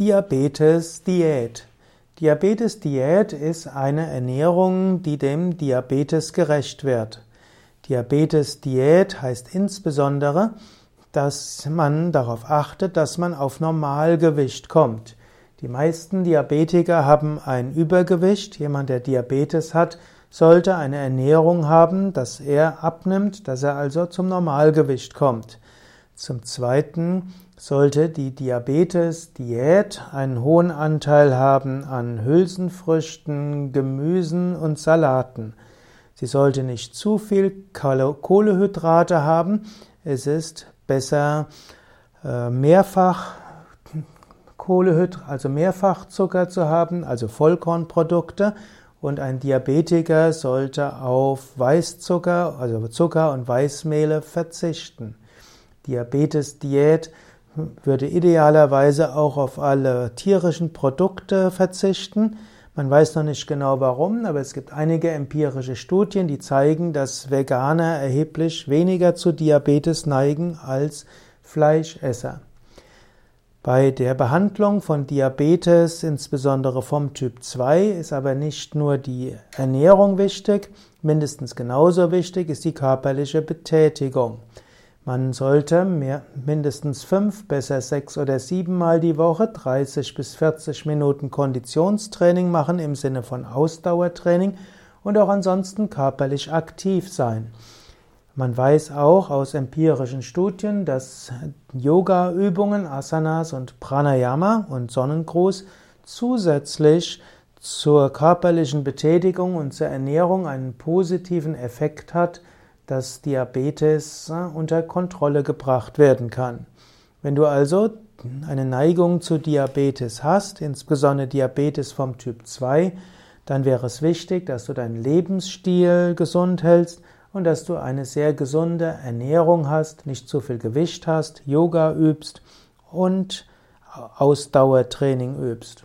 Diabetes-Diät. Diabetes-Diät ist eine Ernährung, die dem Diabetes gerecht wird. Diabetes-Diät heißt insbesondere, dass man darauf achtet, dass man auf Normalgewicht kommt. Die meisten Diabetiker haben ein Übergewicht. Jemand, der Diabetes hat, sollte eine Ernährung haben, dass er abnimmt, dass er also zum Normalgewicht kommt. Zum Zweiten sollte die Diabetes-Diät einen hohen Anteil haben an Hülsenfrüchten, Gemüsen und Salaten. Sie sollte nicht zu viel Kohlehydrate haben. Es ist besser äh, mehrfach Kohlehydrate, also Mehrfachzucker zu haben, also Vollkornprodukte. Und ein Diabetiker sollte auf Weißzucker, also Zucker und Weißmehle verzichten. Diabetes-Diät würde idealerweise auch auf alle tierischen Produkte verzichten. Man weiß noch nicht genau warum, aber es gibt einige empirische Studien, die zeigen, dass Veganer erheblich weniger zu Diabetes neigen als Fleischesser. Bei der Behandlung von Diabetes, insbesondere vom Typ 2, ist aber nicht nur die Ernährung wichtig, mindestens genauso wichtig ist die körperliche Betätigung. Man sollte mehr, mindestens fünf, besser sechs oder sieben Mal die Woche 30 bis 40 Minuten Konditionstraining machen im Sinne von Ausdauertraining und auch ansonsten körperlich aktiv sein. Man weiß auch aus empirischen Studien, dass Yoga-Übungen, Asanas und Pranayama und Sonnengruß zusätzlich zur körperlichen Betätigung und zur Ernährung einen positiven Effekt hat dass Diabetes äh, unter Kontrolle gebracht werden kann. Wenn du also eine Neigung zu Diabetes hast, insbesondere Diabetes vom Typ 2, dann wäre es wichtig, dass du deinen Lebensstil gesund hältst und dass du eine sehr gesunde Ernährung hast, nicht zu viel Gewicht hast, Yoga übst und Ausdauertraining übst.